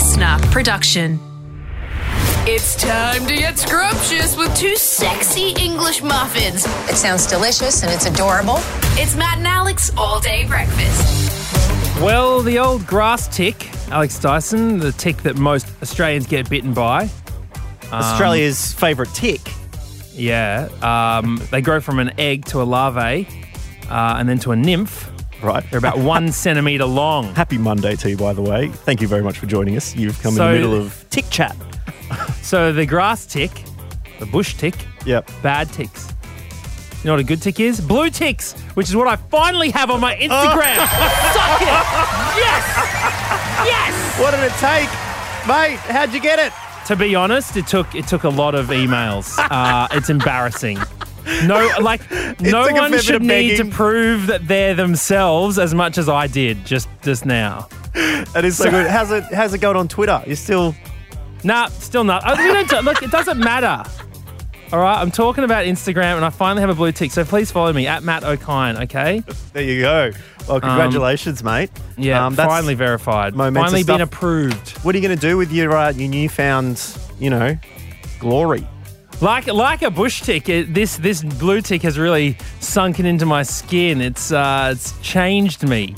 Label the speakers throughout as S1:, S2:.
S1: listener production. It's time to get scrumptious with two sexy English muffins.
S2: It sounds delicious and it's adorable.
S1: It's Matt and Alex all day breakfast.
S3: Well, the old grass tick, Alex Dyson, the tick that most Australians get bitten by. Um,
S4: Australia's favourite tick.
S3: Yeah, um, they grow from an egg to a larvae uh, and then to a nymph.
S4: Right.
S3: They're about one centimetre long.
S4: Happy Monday to you, by the way. Thank you very much for joining us. You've come
S3: So-
S4: in the middle of tick chat.
S3: So the grass tick, the bush tick,
S4: Yep.
S3: bad ticks. You know what a good tick is? Blue ticks, which is what I finally have on my Instagram. Suck it! Yes! Yes!
S4: What did it take? Mate, how'd you get it?
S3: To be honest, it took it took a lot of emails. Uh, it's embarrassing. No, like no one should need to prove that they're themselves as much as I did just just now.
S4: That is so good. How's it, how's it going on Twitter? You're still.
S3: Nah, still not. We don't, look, it doesn't matter. All right, I'm talking about Instagram, and I finally have a blue tick. So please follow me at Matt Okine. Okay?
S4: There you go. Well, congratulations, mate.
S3: Yeah,
S4: Um,
S3: finally verified. Finally been approved.
S4: What are you going to do with your, uh, your newfound, you know, glory?
S3: Like like a bush tick, it, this this blue tick has really sunken into my skin. It's uh, it's changed me.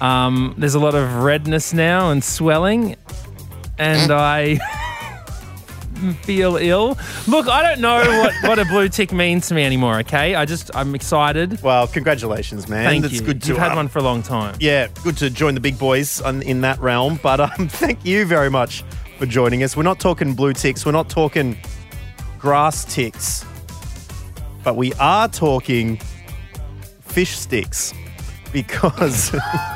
S3: Um, there's a lot of redness now and swelling, and I feel ill. Look, I don't know what, what a blue tick means to me anymore. Okay, I just I'm excited.
S4: Well, congratulations, man.
S3: Thank
S4: it's
S3: you.
S4: good to
S3: You've had
S4: uh,
S3: one for a long time.
S4: Yeah, good to join the big boys on, in that realm. But um, thank you very much for joining us. We're not talking blue ticks. We're not talking grass ticks. But we are talking fish sticks because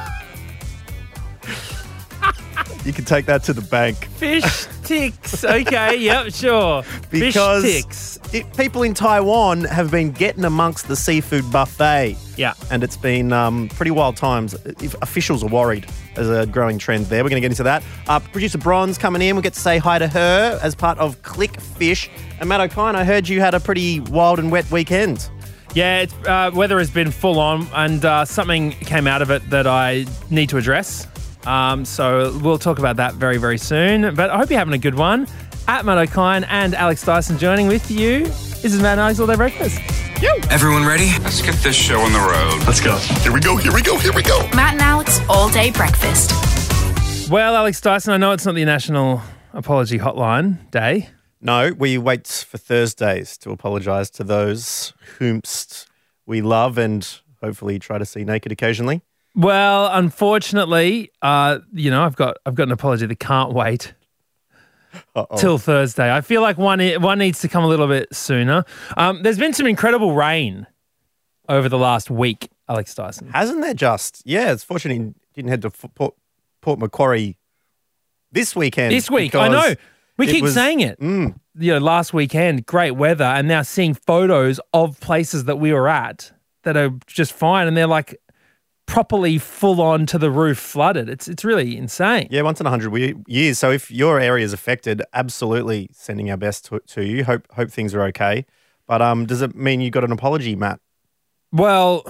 S4: you can take that to the bank.
S3: Fish ticks. Okay, yep, sure.
S4: Because
S3: Fish ticks.
S4: it, people in Taiwan have been getting amongst the seafood buffet.
S3: Yeah.
S4: And it's been um, pretty wild times. If officials are worried there's a growing trend there. We're going to get into that. Uh, Producer Bronze coming in. We'll get to say hi to her as part of Clickfish. And Matt Okine, I heard you had a pretty wild and wet weekend.
S3: Yeah, it's, uh, weather has been full on, and uh, something came out of it that I need to address. Um, so we'll talk about that very, very soon. But I hope you're having a good one. At Matt Okine and Alex Dyson joining with you. This is Matt and Alex All Day Breakfast. Yo.
S5: Everyone ready? Let's get this show on the road.
S6: Let's go. Here we go. Here we go. Here we go.
S1: Matt and Alex all day breakfast.
S3: Well, Alex Dyson, I know it's not the National Apology Hotline Day.
S4: No, we wait for Thursdays to apologise to those whomst we love and hopefully try to see naked occasionally.
S3: Well, unfortunately, uh, you know, I've got I've got an apology that can't wait
S4: Uh-oh.
S3: till Thursday. I feel like one one needs to come a little bit sooner. Um, there's been some incredible rain over the last week, Alex Dyson.
S4: Hasn't there just? Yeah, it's fortunate he didn't head to F- Port, Port Macquarie this weekend.
S3: This week, I know. We keep
S4: was-
S3: saying it.
S4: Mm,
S3: You know, last weekend, great weather, and now seeing photos of places that we were at that are just fine, and they're like properly full on to the roof flooded. It's it's really insane.
S4: yeah, once in a hundred years. So if your area is affected, absolutely sending our best to, to you. Hope hope things are okay. But um, does it mean you got an apology, Matt?
S3: Well,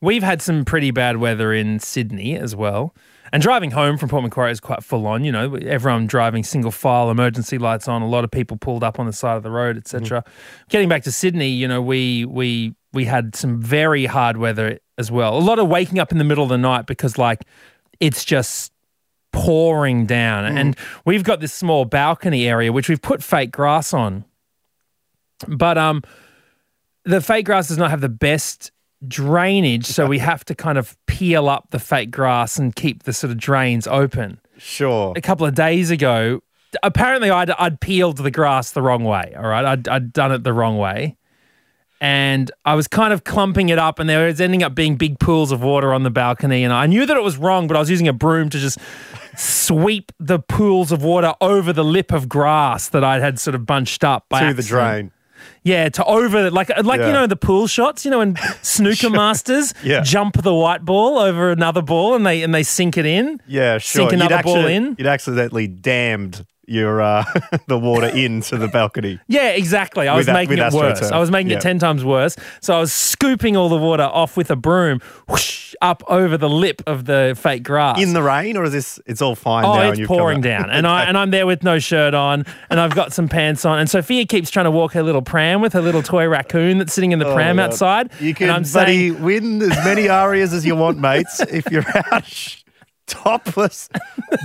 S3: we've had some pretty bad weather in Sydney as well. And driving home from Port Macquarie is quite full on. You know, everyone driving single file, emergency lights on. A lot of people pulled up on the side of the road, etc. Getting back to Sydney, you know, we we we had some very hard weather as well. A lot of waking up in the middle of the night because like it's just pouring down. And we've got this small balcony area which we've put fake grass on. But um the fake grass does not have the best drainage, so we have to kind of peel up the fake grass and keep the sort of drains open.
S4: Sure.
S3: A couple of days ago, apparently I'd, I'd peeled the grass the wrong way. All right, I'd, I'd done it the wrong way. And I was kind of clumping it up, and there was ending up being big pools of water on the balcony. And I knew that it was wrong, but I was using a broom to just sweep the pools of water over the lip of grass that I had sort of bunched up by
S4: to the drain.
S3: Yeah, to over like like
S4: Yeah.
S3: you know the pool shots. You know when snooker masters
S4: Yeah.
S3: jump the white ball over another ball and they and they sink it in.
S4: Yeah, sure.
S3: Sink another
S4: you'd
S3: ball in.
S4: You'd accidentally damned your uh, the water into the balcony.
S3: Yeah, exactly. I was
S4: With
S3: making
S4: with
S3: it worse. I was making
S4: Yeah.
S3: it 10 times worse. So I was scooping all the water off with a broom whoosh, up over the lip of the fake grass.
S4: In the rain, or is this? It's all fine
S3: Oh,
S4: now. and
S3: it's pouring down, and I and I'm there with no shirt on, and I've got some pants on, and Sophia keeps trying to walk her little pram with her little toy raccoon that's sitting in the
S4: Oh
S3: pram outside.
S4: You
S3: and
S4: can,
S3: I'm
S4: buddy,
S3: saying,
S4: win as many arias as you want, mates. if you're out topless,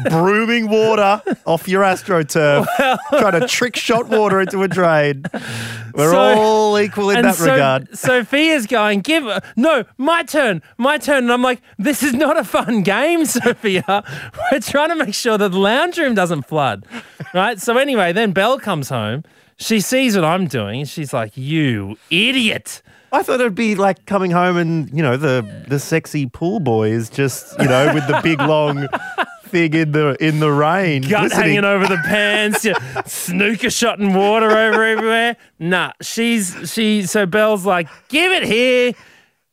S4: brooming water off your astroturf, trying to trick shot water into a drain. We're
S3: So-
S4: all equal in that
S3: so-
S4: regard.
S3: Sophia's going, give no, my turn, my turn. And I'm like, this is not a fun game, Sophia. We're trying to make sure that the lounge room doesn't flood. Right. So anyway, then Belle comes home. She sees what I'm doing. She's like, you idiot.
S4: I thought it'd be like coming home and you know the the sexy pool boy is just you know with the big long thing in the in the rain,
S3: gut
S4: listening.
S3: hanging over the pants, yeah, snooker shotting water over everywhere. Nah, she's she. So Belle's like, give it here.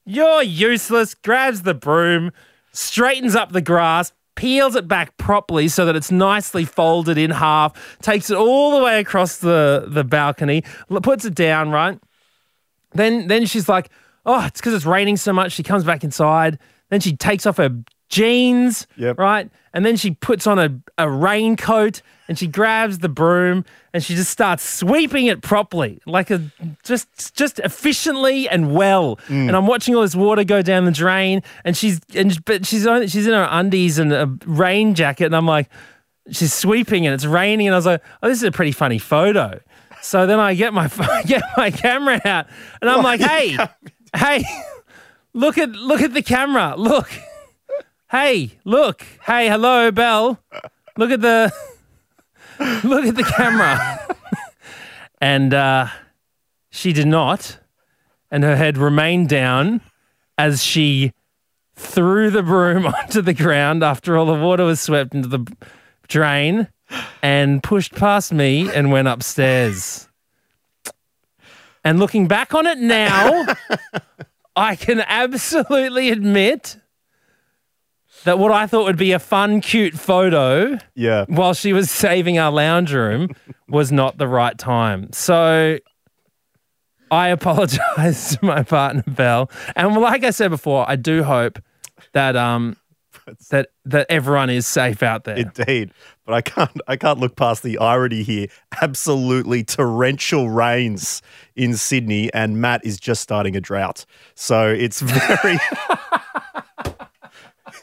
S3: You're useless. Grabs the broom, straightens up the grass, peels it back properly so that it's nicely folded in half. Takes it all the way across the the balcony, puts it down right. Then then she's like, oh, it's because it's raining so much. She comes back inside. Then she takes off her jeans,
S4: Yep.
S3: right? And then she puts on a, a raincoat and she grabs the broom and she just starts sweeping it properly, like a just just efficiently and well. Mm. And I'm watching all this water go down the drain, and she's and but she's she's in her undies and a rain jacket, and I'm like, she's sweeping and it's raining, and I was like, oh, this is a pretty funny photo. So then I get my get my camera out, and I'm like, hey, hey, look at look at the camera, look, hey, look, hey, hello, Belle, look at the look at the camera, and uh, she did not, and her head remained down as she threw the broom onto the ground after all the water was swept into the drain and pushed past me and went upstairs. And looking back on it now, I can absolutely admit that what I thought would be a fun, cute photo
S4: yeah.
S3: while she was saving our lounge room was not the right time. So I apologize to my partner Belle. And like I said before, I do hope that um that that everyone is safe out there.
S4: Indeed, but I can't. I can't look past the irony here. Absolutely torrential rains in Sydney, and Matt is just starting a drought. So it's very,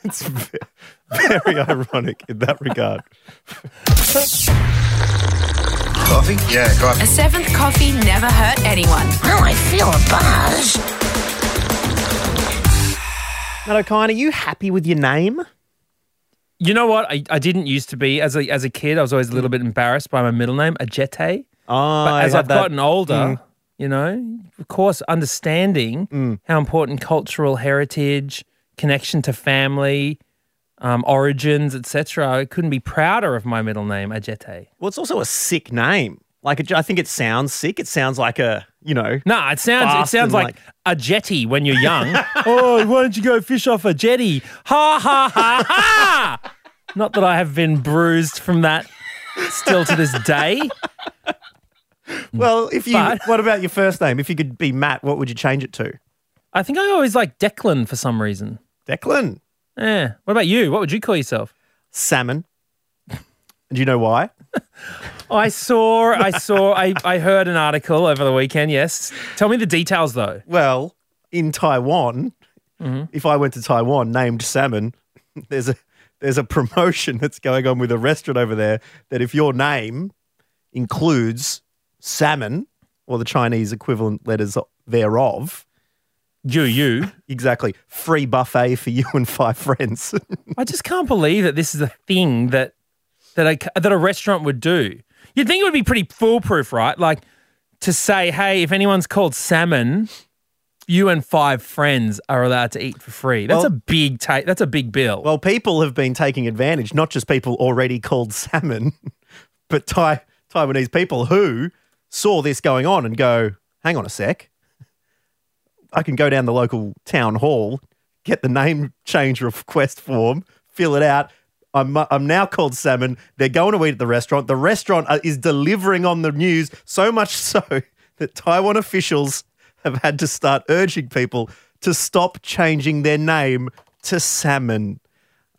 S4: it's ve- very ironic in that regard.
S6: Coffee? Yeah, coffee.
S1: A seventh coffee never hurt anyone.
S2: Oh, I feel a buzz.
S4: Matt Okine, are you happy with your name?
S3: you know what? I, I didn't used to be as a as a kid. I was always a little bit embarrassed by my middle name, Ajete.
S4: Oh,
S3: But as I've
S4: that-
S3: gotten older, you know, of course, understanding how important cultural heritage, connection to family, um, origins, etc. I couldn't be prouder of my middle name, Ajete.
S4: Well, it's also a sick name. Like, it, I think it sounds sick. It sounds like a, you know,
S3: No, it sounds it sounds like,
S4: like-
S3: a jetty when you're young. oh, why don't you go fish off a jetty? Ha ha ha ha! Not that I have been bruised from that still to this day.
S4: Well, if you,
S3: But-
S4: what about your first name? If you could be Matt, what would you change it to?
S3: I think I always like Declan for some reason.
S4: Declan.
S3: Yeah. What about you? What would you call yourself?
S4: Salmon. Do you know why?
S3: I saw, I saw, I, I heard an article over the weekend. Yes. Tell me the details though.
S4: Well, in Taiwan, mm-hmm. if I went to Taiwan named salmon, there's a there's a promotion that's going on with a restaurant over there that if your name includes salmon or the Chinese equivalent letters thereof,
S3: You, you.
S4: exactly, free buffet for you and five friends.
S3: I just can't believe that this is a thing that that a that a restaurant would do. You'd think it would be pretty foolproof, right? Like to say, hey, if anyone's called salmon, you and five friends are allowed to eat for free. That's
S4: Well-
S3: a big ta- That's a big bill.
S4: well, people have been taking advantage, not just people already called salmon, but Thai Taiwanese people who saw this going on and go, hang on a sec. I can go down the local town hall, get the name change request form, fill it out, I'm, I'm now called salmon. They're going to eat at the restaurant. The restaurant uh, is delivering on the news so much so that Taiwan officials have had to start urging people to stop changing their name to salmon.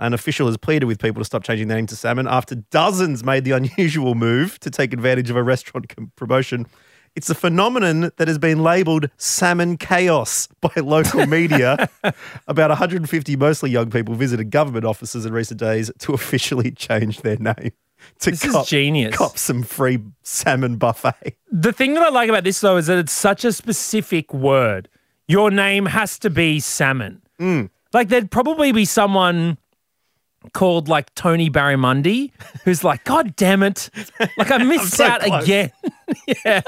S4: An official has pleaded with people to stop changing their name to salmon after dozens made the unusual move to take advantage of a restaurant com- promotion. It's a phenomenon that has been labeled salmon chaos by local media. About 150 mostly young people visited government offices in recent days to officially change their name. To
S3: This is genius.
S4: Cop some free salmon buffet.
S3: The thing that I like about this though is that it's such a specific word. Your name has to be salmon.
S4: Mm.
S3: Like there'd probably be someone called like Tony Barramundi who's like, God damn it. Like I missed
S4: so
S3: out
S4: close.
S3: again. yeah.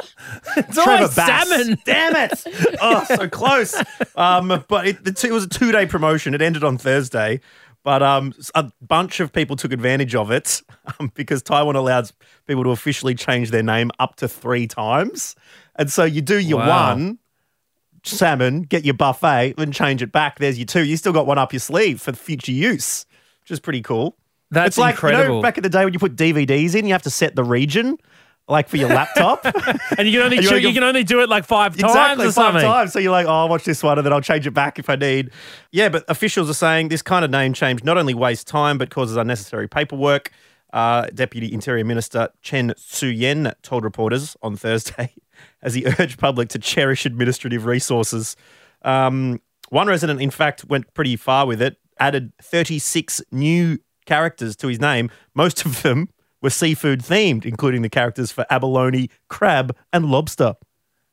S3: It's
S4: Trevor
S3: always
S4: Bass.
S3: salmon.
S4: Damn it! Oh, so close. Um, but it, it was a two-day promotion. It ended on Thursday, but um, a bunch of people took advantage of it um, because Taiwan allows people to officially change their name up to three times, and so you do your
S3: Wow.
S4: one salmon, get your buffet, then change it back. There's your two. You still got one up your sleeve for future use, which is pretty cool.
S3: That's
S4: it's like you know
S3: incredible.
S4: back in the day when you put DVDs in, you have to set the region. Like for your laptop,
S3: and you can only
S4: And you
S3: you can only do it like five times
S4: Exactly,
S3: or
S4: five
S3: something.
S4: times. So you're like, oh, I'll watch this one and then I'll change it back if I need. Yeah, but officials are saying this kind of name change not only wastes time but causes unnecessary paperwork. Uh, Deputy Interior Minister Chen Tsung-yen told reporters on Thursday as he urged public to cherish administrative resources. Um, one resident, in fact, went pretty far with it, added 36 new characters to his name. Most of them were seafood themed, including the characters for abalone, crab, and lobster.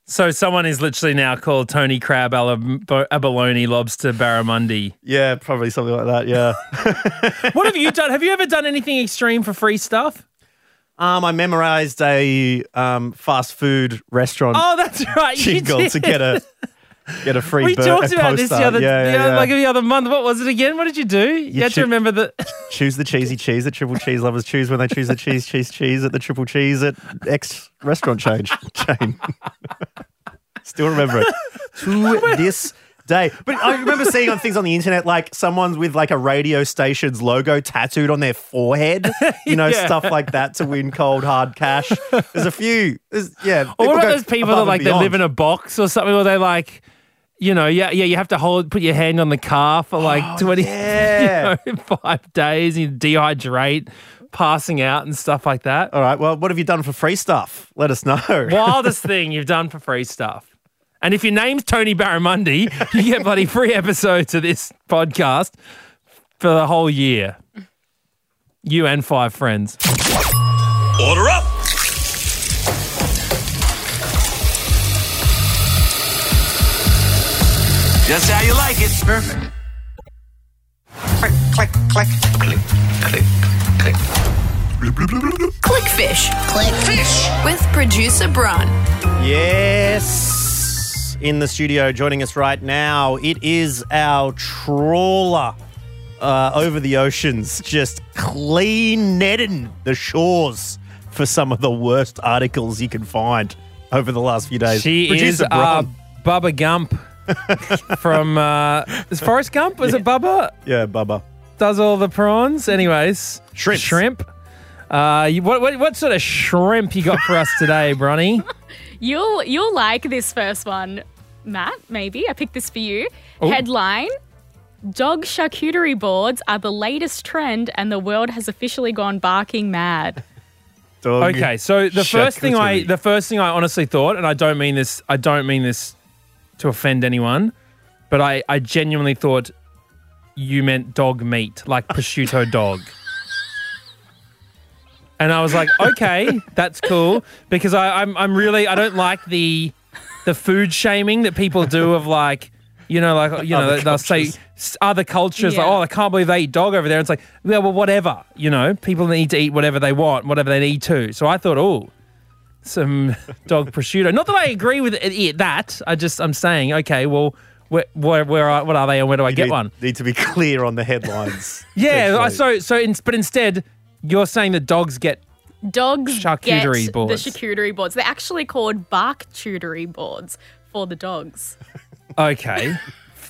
S3: So someone is literally now called Tony Crab Abalone Lobster Barramundi.
S4: Yeah, probably something like that. Yeah.
S3: What have you done? Have you ever done anything extreme for free stuff?
S4: um, I memorized a um, fast food restaurant
S3: Oh, that's right. you
S4: jingle
S3: did.
S4: to get a get a free.
S3: We talked about this the other,
S4: yeah,
S3: the
S4: yeah,
S3: other-
S4: yeah.
S3: like the other month. What was it again? What did you do? You, had
S4: choo-
S3: to remember that.
S4: choose the cheesy cheese that triple cheese lovers choose when they choose the cheese cheese cheese at the triple cheese at X restaurant change chain. Still remember it to this day. But I remember seeing on things on the internet like someone's with like a radio station's logo tattooed on their forehead. You know,
S3: Yeah.
S4: stuff like that to win cold hard cash. There's a few. There's, yeah.
S3: Or what about those people that like they live in a box or something, or they like, you know, yeah, yeah, you have to hold, put your hand on the car for like oh, twenty,
S4: Oh, yeah.
S3: you know, five days. You dehydrate, passing out and stuff like that.
S4: All right. Well, what have you done for free stuff? Let us know.
S3: Wildest thing you've done for free stuff. And if your name's Tony Barramundi, you get bloody free episodes of this podcast for the whole year. You and five friends.
S5: Order up! Just how you like it.
S6: Perfect. Click, click, click, click, click, click. Bloop.
S1: Clickfish with producer Bron.
S4: Yes. In the studio, joining us right now, it is our trawler uh, over the oceans, just clean netting the shores for some of the worst articles you can find over the last few days.
S3: She
S4: Producer
S3: is uh, Bubba Gump from uh, is Forrest Gump? Was it Bubba?
S4: yeah, Bubba.
S3: Does all the prawns? Anyways,
S4: Shrimp.
S3: Shrimp. Uh, you, what, what what sort of shrimp you got for us today, Bronny?
S7: You'll you'll like this first one, Matt. Maybe I picked this for you.
S3: Oh.
S7: Headline: Dog charcuterie boards are the latest trend, and the world has officially gone barking mad.
S4: Dog.
S3: Okay, so the first thing I
S4: charcuterie.
S3: the first thing I honestly thought, and I don't mean this I don't mean this to offend anyone, but I, I genuinely thought you meant dog meat, like prosciutto dog. And I was like, okay, that's cool because I, I'm I'm really I don't like the the food shaming that people do of like you know like you know
S4: Other
S3: they'll say
S4: cultures.
S3: s- other cultures like oh I can't believe they eat dog over there. It's like yeah well whatever you know people need to eat whatever they want whatever they need to. So I thought oh some dog prosciutto. Not that I agree with it, it- that. I just I'm saying okay well. Where, where, where are, what are they and where do I
S4: You
S3: get
S4: need,
S3: one?
S4: Need to be clear on the headlines.
S3: Yeah, I-
S4: essentially.
S3: so so in, but instead you're saying that dogs get
S7: Dogs
S3: Charcuterie
S7: get
S3: boards.
S7: the charcuterie boards. They're actually called bark chuterie boards for the dogs.
S3: Okay.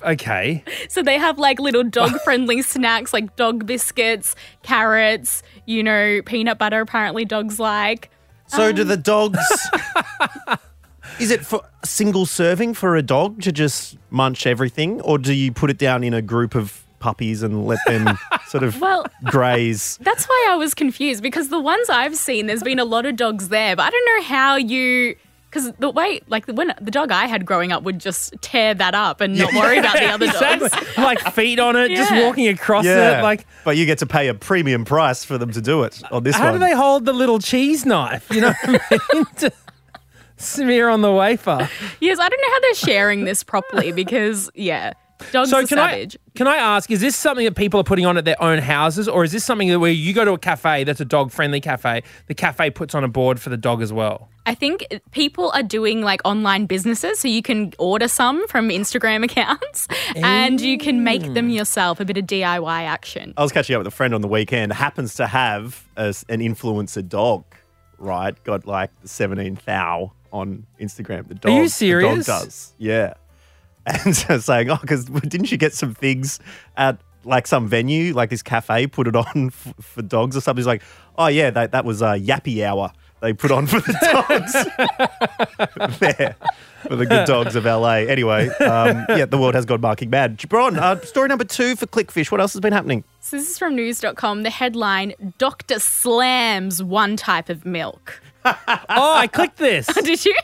S3: Okay.
S7: So they have like little dog friendly snacks like dog biscuits, carrots, you know, peanut butter, apparently dogs like.
S4: So do um. the dogs? is it for single serving for a dog to just munch everything, or do you put it down in a group of puppies and let them sort of
S7: Well,
S4: graze?
S7: That's why I was confused because the ones I've seen, there's been a lot of dogs there, but I don't know how you. Because the way, like when the dog I had growing up would just tear that up and not worry about the other dogs.
S3: Exactly. like feet on it, just
S7: Yeah.
S3: walking across
S4: Yeah,
S3: it. Like,
S4: but you get to pay a premium price for them to do it on this
S3: how
S4: one.
S3: do they hold the little cheese knife? You know what I mean? to smear on the wafer.
S7: Yes, I don't know how they're sharing this properly because yeah, dogs
S3: So
S7: are
S3: can
S7: savage.
S3: I can I ask? Is this something that people are putting on at their own houses, or is this something that where you go to a cafe that's a dog friendly cafe? The cafe puts on a board for the dog as well.
S7: I think people are doing like online businesses, so you can order some from Instagram accounts and you can make
S3: Mm.
S7: them yourself. A bit of DIY action.
S4: I was catching up with a friend on the weekend. Happens to have a, an influencer dog, right? Got like seventeen thou on Instagram. The dog.
S3: you
S4: The
S3: serious?
S4: dog does. Yeah. And so saying, oh, because didn't you get some things at like some venue, like this cafe, put it on f- for dogs or something? He's like, oh yeah, that that was a yappy hour. They put on for the dogs there for the good dogs of LA. Anyway, um, yeah, the world has gone barking mad. Jabron, uh, story number two for Clickfish. What else has been happening?
S7: So this is from news.com. The headline Doctor slams one type of milk.
S3: Oh, I clicked this.
S7: Did you?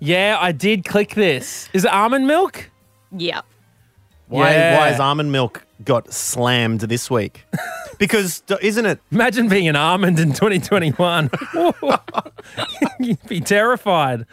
S3: Yeah, I did click this. Is it almond milk?
S7: yeah.
S4: Why,
S3: Yeah.
S4: why has almond milk got slammed this week? Because isn't it?
S3: Imagine being an almond in 2021. You'd be terrified.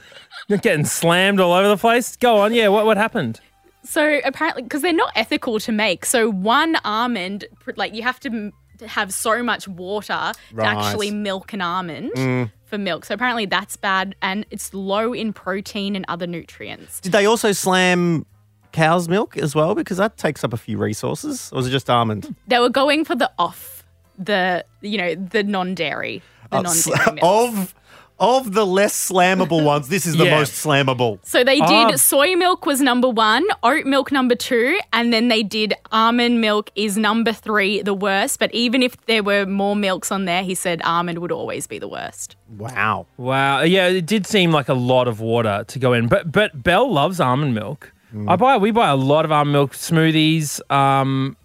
S3: You're getting slammed all over the place. Go on. Yeah, what, what happened?
S7: So apparently, because they're not ethical to make. So one almond, like you have to m- have so much water
S4: Right.
S7: to actually milk an almond mm. for milk. So apparently that's bad, and it's low in protein and other nutrients.
S4: Did they also slam cow's milk as well? Because that takes up a few resources. Or was it just almond?
S7: They were going for the off, the you know the non-dairy, the
S4: Oh,
S7: non-dairy
S4: sla-
S7: milk.
S4: of of the less slammable ones, this is the
S3: Yeah.
S4: most slammable.
S7: So they did soy milk was number one, oat milk number two, and then they did almond milk is number three, the worst. But even if there were more milks on there, he said almond would always be the worst.
S4: Wow.
S3: Wow. Yeah, it did seem like a lot of water to go in. But but Belle loves almond milk. I buy we buy a lot of almond milk smoothies. Um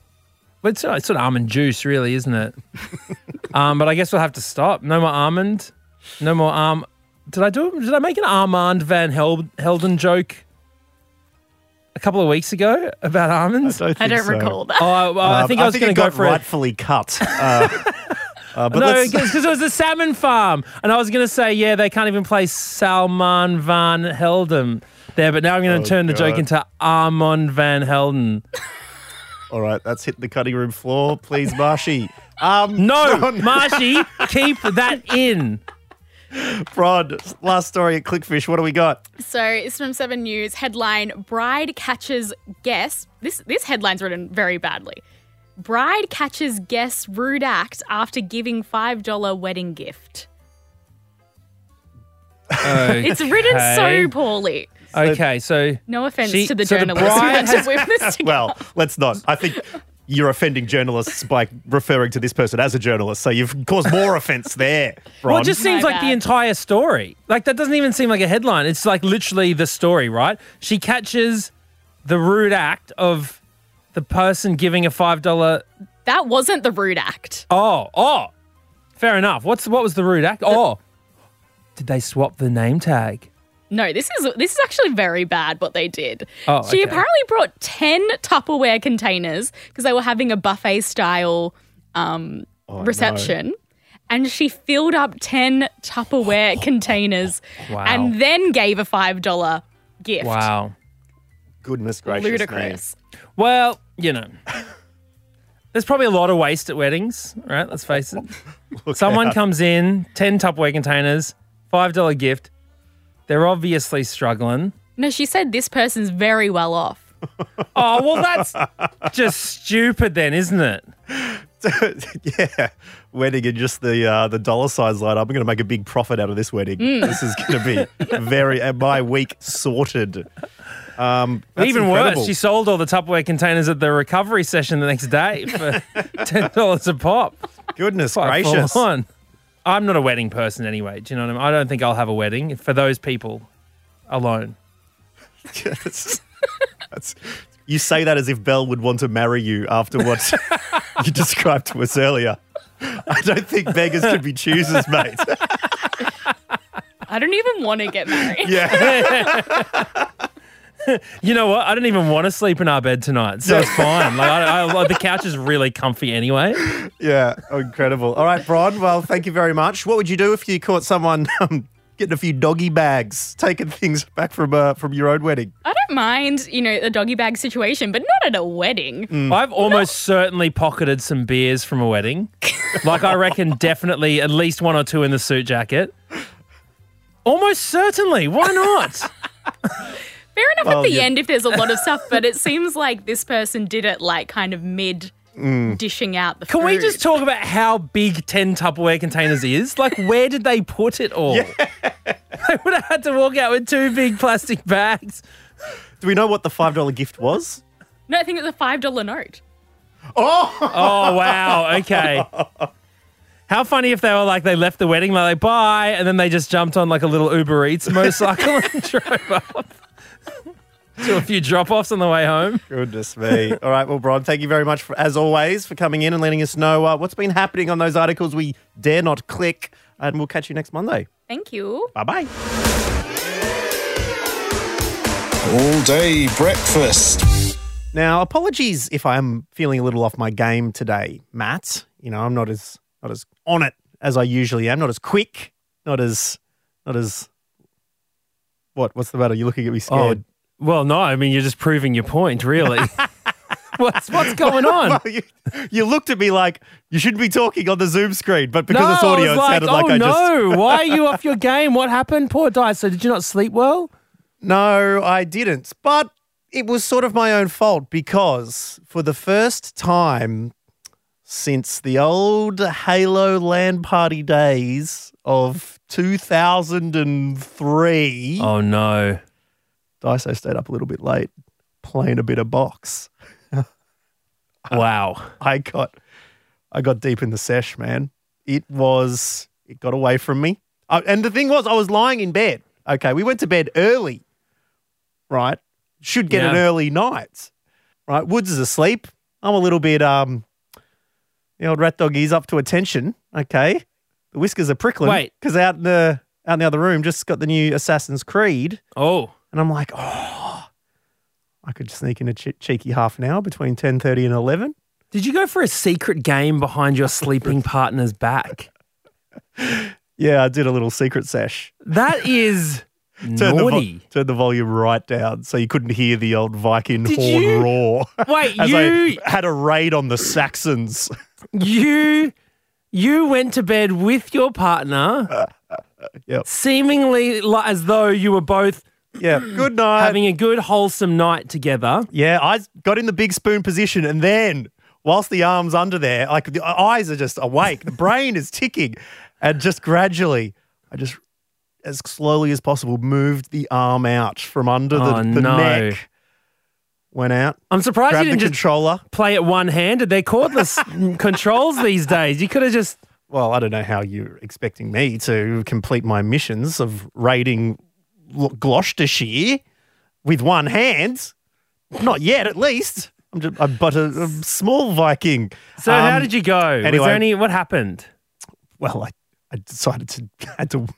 S3: but it's, it's sort of almond juice, really, isn't it? um, but I guess we'll have to stop. No more almond. No more arm. Did I do? Did I make an Armand Van Hel- Helden joke a couple of weeks ago about almonds?
S4: don't
S7: I don't
S4: so.
S7: recall that.
S3: Oh, well, I
S4: Um,
S3: think I was going to go
S4: got
S3: for it.
S4: rightfully cut. Uh, uh, but
S3: No, because it was a salmon farm, and I was going to say, yeah, they can't even play Salman van Helden there, but now I'm going
S4: Oh,
S3: to turn the joke into Armand van Helden.
S4: all right, that's hit the cutting room floor, please, Marshy. Um,
S3: No, Marshy, keep that in.
S4: Rod, last story at Clickfish. What do we got?
S7: So it's from Seven News. Headline: Bride catches guest. This this headline's written very badly. Bride catches guest rude act after giving five dollar wedding gift. It's written so poorly.
S3: Okay, so
S7: No offense
S3: She-
S7: to the
S3: so the
S7: journalists who
S3: bride has-
S7: to whip this.
S4: Well, let's not. I think you're offending journalists by referring to this person as a journalist, so you've caused more offence there, Ron.
S3: well, it just seems
S7: My
S3: like the entire story. Like that doesn't even seem like a headline. It's like literally the story, right? She catches the rude act of the person giving a five dollar.
S7: that wasn't the rude act.
S3: Oh, oh, fair enough. What's what was the rude act? Oh, did they swap the name tag?
S7: No, this is this is actually very bad what they did.
S3: Oh,
S7: she
S3: okay.
S7: apparently brought 10 Tupperware containers because they were having a buffet style um,
S3: Oh,
S7: reception. And she filled up 10 Tupperware containers
S3: Wow.
S7: and then gave a $5 gift.
S3: Wow.
S4: Goodness gracious me.
S7: Ludicrous.
S3: Well, you know, there's probably a lot of waste at weddings, right? Let's face it. Someone
S4: out.
S3: comes in, 10 Tupperware containers, $5 gift. They're obviously struggling.
S7: No, she said this person's very well off.
S3: Oh, well, that's just stupid then, isn't it?
S4: yeah, wedding and just the uh, the dollar signs light up. I'm going to make a big profit out of this wedding.
S7: Mm.
S4: This is going to be very uh, my week sorted. Um,
S3: Even
S4: incredible.
S3: worse, she sold all the Tupperware containers at the recovery session the next day for ten dollars a pop.
S4: Goodness
S3: Quite full
S4: gracious.
S3: On. I'm not a wedding person anyway. Do you know what I mean? I don't think I'll have a wedding for those people alone.
S4: That's- that's- you say that as if Belle would want to marry you after what you described to us earlier. I don't think beggars could be choosers, mate.
S7: I don't even want to get married.
S4: Yeah.
S3: You know what? I don't even want to sleep in our bed tonight, so it's fine. Like I, I, the couch is really comfy anyway.
S4: Yeah. Oh, incredible. All right, Bron. Well, thank you very much. What would you do if you caught someone um, getting a few doggy bags, taking things back from uh, from your own wedding?
S7: I don't mind, you know, the doggy bag situation, but not at a wedding.
S4: Mm.
S3: I've almost certainly pocketed some beers from a wedding. Like I reckon, definitely at least one or two in the suit jacket. Almost certainly. Why not?
S7: Fair enough
S4: Well,
S7: at the
S4: you-
S7: end if there's a lot of stuff, but it seems like this person did it like kind of mid mm. dishing out the
S3: Can we just talk about how big 10 Tupperware containers is? Like, where did they put it all? they would have had to walk out with two big plastic bags.
S4: Do we know what the five dollar gift was?
S7: No, I think it's a five dollar note.
S3: Oh! oh, wow. Okay. How funny if they were like, they left the wedding, like, bye, and then they just jumped on like a little Uber Eats motorcycle and drove up to a few drop offs on the way home.
S4: Goodness me. All right, well, Bron, thank you very much, for, as always, for coming in and letting us know uh, what's been happening on those articles we dare not click. And we'll catch you next Monday.
S7: Thank you.
S4: Bye bye.
S8: All day breakfast.
S4: Now, apologies if I'm feeling a little off my game today, Matt. You know, I'm not as not as on it as I usually am. Not as quick. Not as not as. What? What's the matter? You're looking at me scared.
S3: Well, no, I mean, you're just proving your point, really. what's, what's going on?
S4: Well, you, you looked at me like you shouldn't be talking on the Zoom screen, but because
S3: no,
S4: it's audio, it
S3: like,
S4: sounded
S3: oh
S4: like I just.
S3: no, why are you off your game? What happened? Poor Dice. So did you not sleep well?
S4: No, I didn't. But it was sort of my own fault because for the first time since the old Halo LAN party days of 2003,
S3: Oh no.
S4: Daiso stayed up a little bit late playing a bit of box.
S3: Wow.
S4: I got I got deep in the sesh, man. It was it got away from me. I, and the thing was, I was lying in bed. Okay, we went to bed early, right? Should get an early night, right? Woods is asleep. I'm a little bit um, the old rat dog is up to attention. Okay, the whiskers are prickling.
S3: Wait.
S4: because out in the out in the other room, just got the new Assassin's Creed,
S3: Oh.
S4: And I'm like, oh, I could sneak in a che- cheeky half an hour between ten thirty and eleven.
S3: Did you go for a secret game behind your sleeping partner's back?
S4: Yeah, I did a little secret sesh.
S3: That is
S4: Turn the, vo-
S3: naughty.
S4: turn the volume right down so you couldn't hear the old Viking
S3: Did
S4: horn
S3: you-
S4: roar.
S3: Wait,
S4: As
S3: you
S4: I had a raid on the Saxons.
S3: you you went to bed with your partner,
S4: Yep.
S3: seemingly li- as though you were both
S4: Yeah. Good night.
S3: having a good wholesome night together.
S4: yeah, I got in the big spoon position and then whilst the arm's under there, like the eyes are just awake, the brain is ticking. And just gradually, I just as slowly as possible moved the arm out from under the,
S3: Oh,
S4: the
S3: no.
S4: neck. Went out,
S3: I'm surprised you didn't just
S4: controller.
S3: play it one handed. They're cordless controls these days. You could have just
S4: Well, I don't know how you're expecting me to complete my missions of raiding Gloucestershire with one hand. Not yet, at least. I'm just, I'm but a, a small Viking.
S3: So how
S4: Um,
S3: did you go? Was
S4: anyway-
S3: there any what happened?
S4: Well, I, I decided to had to.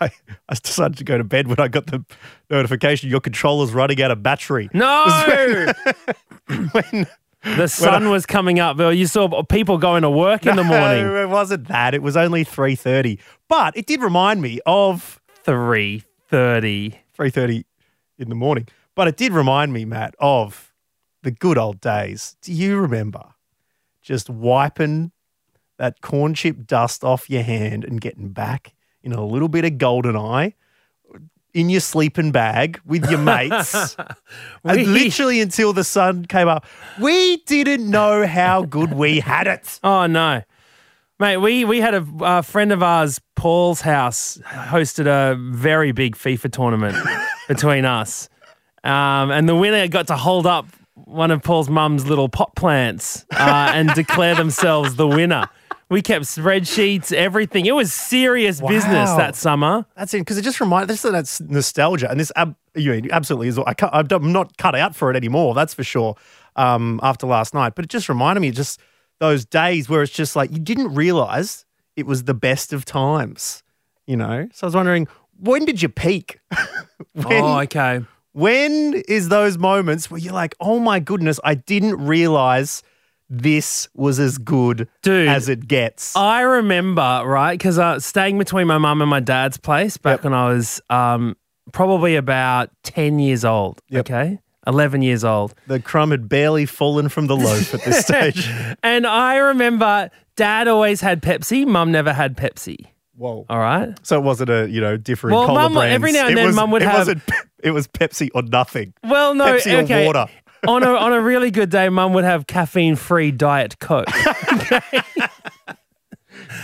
S4: I, I decided to go to bed when I got the notification your controller's running out of battery.
S3: No.
S4: When
S3: the sun was coming up. You saw people going to work in the morning.
S4: It wasn't that. It was only three thirty, but it did remind me of
S3: Three thirty.
S4: three thirty in the morning. But it did remind me, Matt, of the good old days. Do you remember just wiping that corn chip dust off your hand and getting back in a little bit of GoldenEye in your sleeping bag with your mates? and
S3: We-
S4: literally until the sun came up. We didn't know how good we had it.
S3: Oh no, mate. We we had a, a friend of ours, Paul's house, hosted a very big FIFA tournament between us, Um, and the winner got to hold up one of Paul's mum's little pot plants uh, and declare themselves the winner. We kept spreadsheets, everything. It was serious business that summer.
S4: That's it because it just reminds. This that's nostalgia, and this ab, you mean, absolutely is. I can't, I'm not cut out for it anymore. That's for sure. Um, after last night, but it just reminded me just those days where it's just like you didn't realize it was the best of times. You know, so I was wondering when did you peak? when,
S3: Oh, okay.
S4: when is those moments where you're like, oh my goodness, I didn't realize this was as good
S3: Dude,
S4: as it gets.
S3: I remember, right, because uh, staying between my mum and my dad's place back
S4: Yep.
S3: when I was um, probably about 10 years old.
S4: Yep.
S3: Okay. 11 years old.
S4: the crumb had barely fallen from the loaf at this stage.
S3: And I remember dad always had Pepsi, mum never had Pepsi.
S4: Whoa.
S3: All right.
S4: So it wasn't a you know different
S3: Well,
S4: cola
S3: Mum-
S4: brands.
S3: every now and
S4: It
S3: then
S4: was-
S3: Mum would
S4: it
S3: have-
S4: Wasn't, it was Pepsi or nothing.
S3: Well, no,
S4: Pepsi or
S3: okay.
S4: water.
S3: on a on a really good day, mum would have caffeine free diet coke.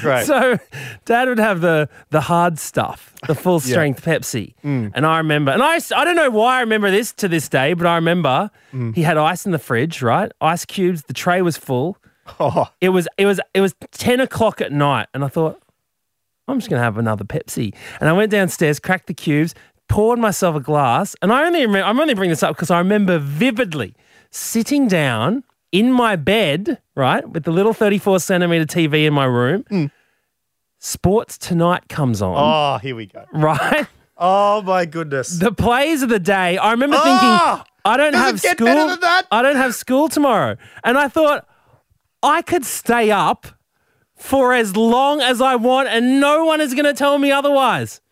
S4: Right.
S3: So dad would have the the hard stuff, the full strength Pepsi.
S4: Mm.
S3: And I remember, and I, I don't know why I remember this to this day, but I remember
S4: Mm.
S3: he had ice in the fridge, right? Ice cubes, the tray was full.
S4: oh,
S3: It was it was it was 10 o'clock at night, and I thought, I'm just gonna have another Pepsi. And I went downstairs, cracked the cubes, poured myself a glass, and I only remember I'm only bringing this up because I remember vividly sitting down in my bed, right, with the little 34 centimeter TV in my room. Sports Tonight comes on,
S4: oh, here we go.
S3: right?
S4: Oh my goodness.
S3: The plays of the day. I remember thinking,
S4: Ah!
S3: I don't have school.
S4: better than that?
S3: I don't have school tomorrow, and I thought I could stay up for as long as I want, and no one is going to tell me otherwise.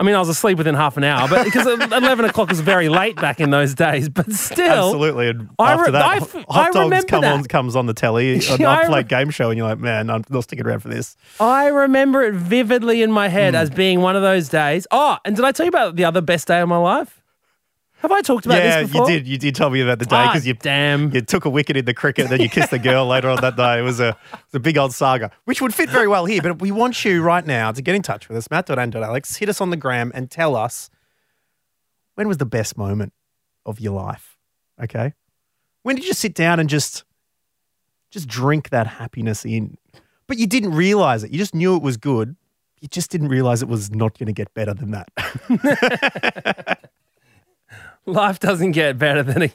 S3: I mean, I was asleep within half an hour, but because eleven o'clock was very late back in those days. But still,
S4: Absolutely. And
S3: I
S4: after
S3: re-
S4: that,
S3: I
S4: Hot
S3: f- I
S4: Dogs come
S3: that.
S4: on, comes on the telly, an
S3: Yeah, I re-
S4: game show, and you're like, man, I'm not sticking around for this.
S3: I remember it vividly in my head
S4: Hmm.
S3: as being one of those days. Oh, and did I tell you about the other best day of my life? Have I talked about
S4: yeah,
S3: this before?
S4: Yeah, you did. You did tell me about the day
S3: Ah,
S4: because you
S3: damn.
S4: you took a wicket in the cricket, then you kissed the girl later on that day. It was a, it was a big old saga, which would fit very well here. But we want you right now to get in touch with us, matt.and.alex. Hit us on the gram and tell us when was the best moment of your life? Okay. When did you sit down and just just drink that happiness in? But you didn't realize it. You just knew it was good. You just didn't realize it was not going to get better than that.
S3: Life doesn't get better than a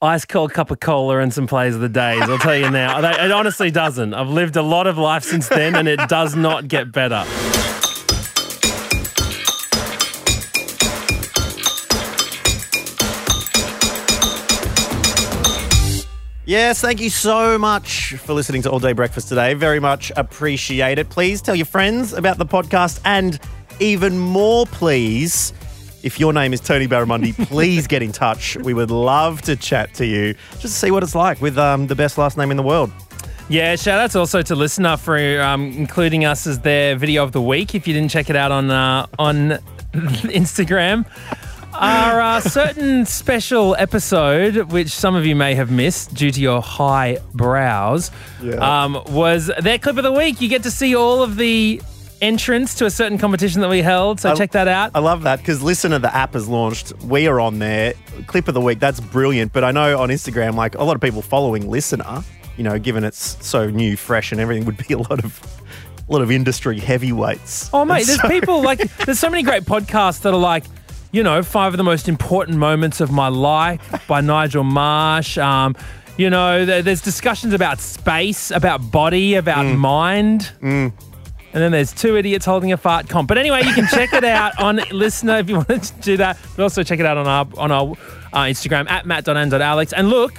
S3: ice cold cup of cola and some plays of the days. I'll tell you now. It honestly doesn't. I've lived a lot of life since then, and it does not get better.
S4: Yes, thank you so much for listening to All Day Breakfast today. Very much appreciate it. Please tell your friends about the podcast and even more, please. If your name is Tony Barramundi, please get in touch. We would love to chat to you just to see what it's like with um, the best last name in the world.
S3: Yeah, shout outs also to Listener for um, including us as their video of the week. If you didn't check it out on uh, on Instagram, our uh, certain special episode, which some of you may have missed due to your high brows,
S4: Yeah.
S3: um, was their clip of the week. You get to see all of the entrants to a certain competition that we held. So
S4: I-
S3: check that out.
S4: I love that because Listener, the app has launched. We are on there. Clip of the week, that's brilliant. But I know on Instagram, like a lot of people following Listener, you know, given it's so new, fresh, and everything, would be a lot of. A lot of industry heavyweights.
S3: Oh mate,
S4: And
S3: there's
S4: so-
S3: people like there's so many great podcasts that are like, you know, five of the most important moments of my life by Nigel Marsh. Um, you know, there's discussions about space, about body, about mind. And then there's two idiots holding a fart comp. But anyway, you can check it out on Listener if you want to do that. But also check it out on our on our uh, Instagram at matt.n.alex. And look,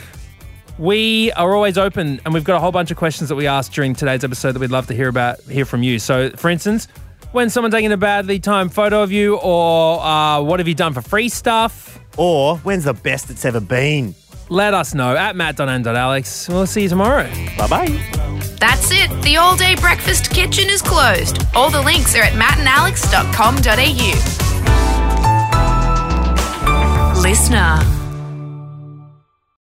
S3: we are always open, and we've got a whole bunch of questions that we asked during today's episode that we'd love to hear about, hear from you. So, for instance, when someone taking a badly timed photo of you, or uh, what have you done for free stuff?
S4: Or when's the best it's ever been?
S3: Let us know at matt.n.alex. We'll see you tomorrow.
S4: Bye bye.
S1: That's it. The all day breakfast kitchen is closed. All the links are at mattandalex.com.au. Listener.